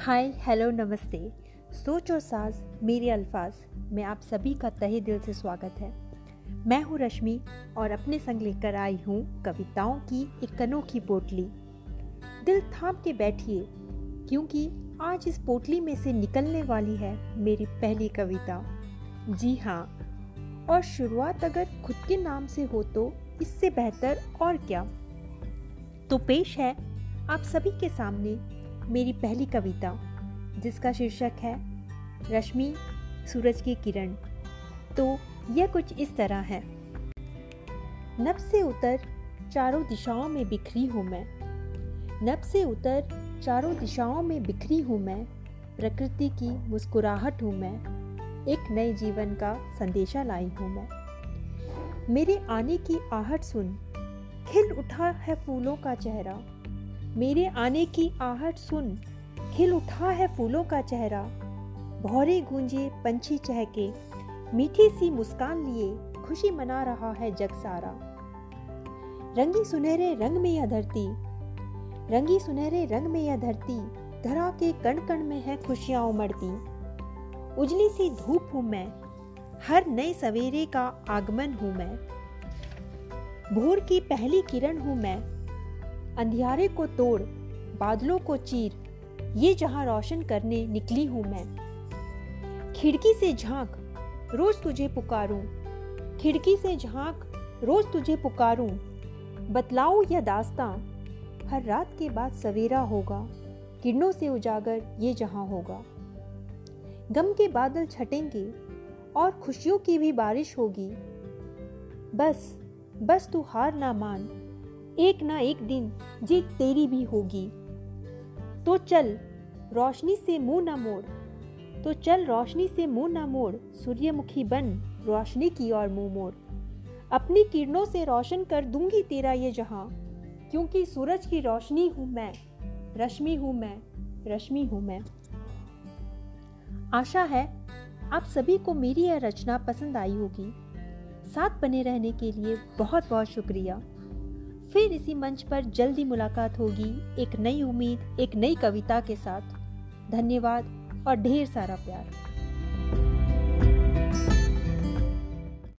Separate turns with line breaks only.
हाय, hello, नमस्ते। सोच और साज, मेरे अल्फाज, में आप सभी का तहे दिल से स्वागत है। मैं हूँ रश्मि और अपने संग लेकर आई हूँ कविताओं की एक अनोखी पोटली। दिल थाम के बैठिए, क्योंकि आज इस पोटली में से निकलने वाली है मेरी पहली कविता। जी हाँ और शुरुआत अगर खुद के नाम से हो तो इससे बेहतर और क्या? तो पेश है, आप सभी के सामने मेरी पहली कविता, जिसका शीर्षक है, रश्मि सूरज की किरण। तो यह कुछ इस तरह है। नब से उतर चारों दिशाओं में बिखरी हूँ मैं। नब से उतर चारों दिशाओं में बिखरी हूँ मैं। प्रकृति की मुस्कुराहट हूँ मैं। एक नए जीवन का संदेशा लाई हूँ मैं। मेरे आने की आहट सुन। खिल उठा है फूलों का चेहरा। मेरे आने की आहट सुन खिल उठा है फूलों का चेहरा। भौरे गूंजे पंछी चहके, मीठी सी मुस्कान लिए खुशी मना रहा है जग सारा। रंगी सुनहरे रंग में यह धरती, रंगी सुनहरे रंग में यह धरती, धरा के कण कण में है खुशियाँ उमड़ती। उजली सी धूप हूँ मैं, हर नए सवेरे का आगमन हूँ मैं। भोर की पहली किरण हूँ मैं अंधियारे को तोड़, बादलों को चीर, ये जहाँ रोशन करने निकली हूँ मैं। खिड़की से झाँक, रोज तुझे पुकारूं। खिड़की से झाँक, रोज तुझे पुकारूं। बतलाऊं यह दास्तां, हर रात के बाद सवेरा होगा। किरणों से उजागर ये जहाँ होगा। गम के बादल छटेंगे और खुशियों की भी बारिश होगी। बस बस तू हार ना मान। एक ना एक दिन जीत तेरी भी होगी। तो चल, रोशनी से मुँह ना मोड़। तो चल, रोशनी से मुँह ना मोड़। सूर्यमुखी बन, रोशनी की ओर मुँह मोड़। अपनी किरणों से रोशन कर दूँगी तेरा ये जहाँ। क्योंकि सूरज की रोशनी हूँ मैं, रश्मि हूँ मैं, रश्मि हूँ मैं। आशा है, आप सभी को मेरी यह रचना पसंद आई होगी। साथ बने रहने के लिए बहुत बहुत शुक्रिया। फिर इसी मंच पर जल्दी मुलाकात होगी एक नई उम्मीद, एक नई कविता के साथ। धन्यवाद और ढेर सारा प्यार।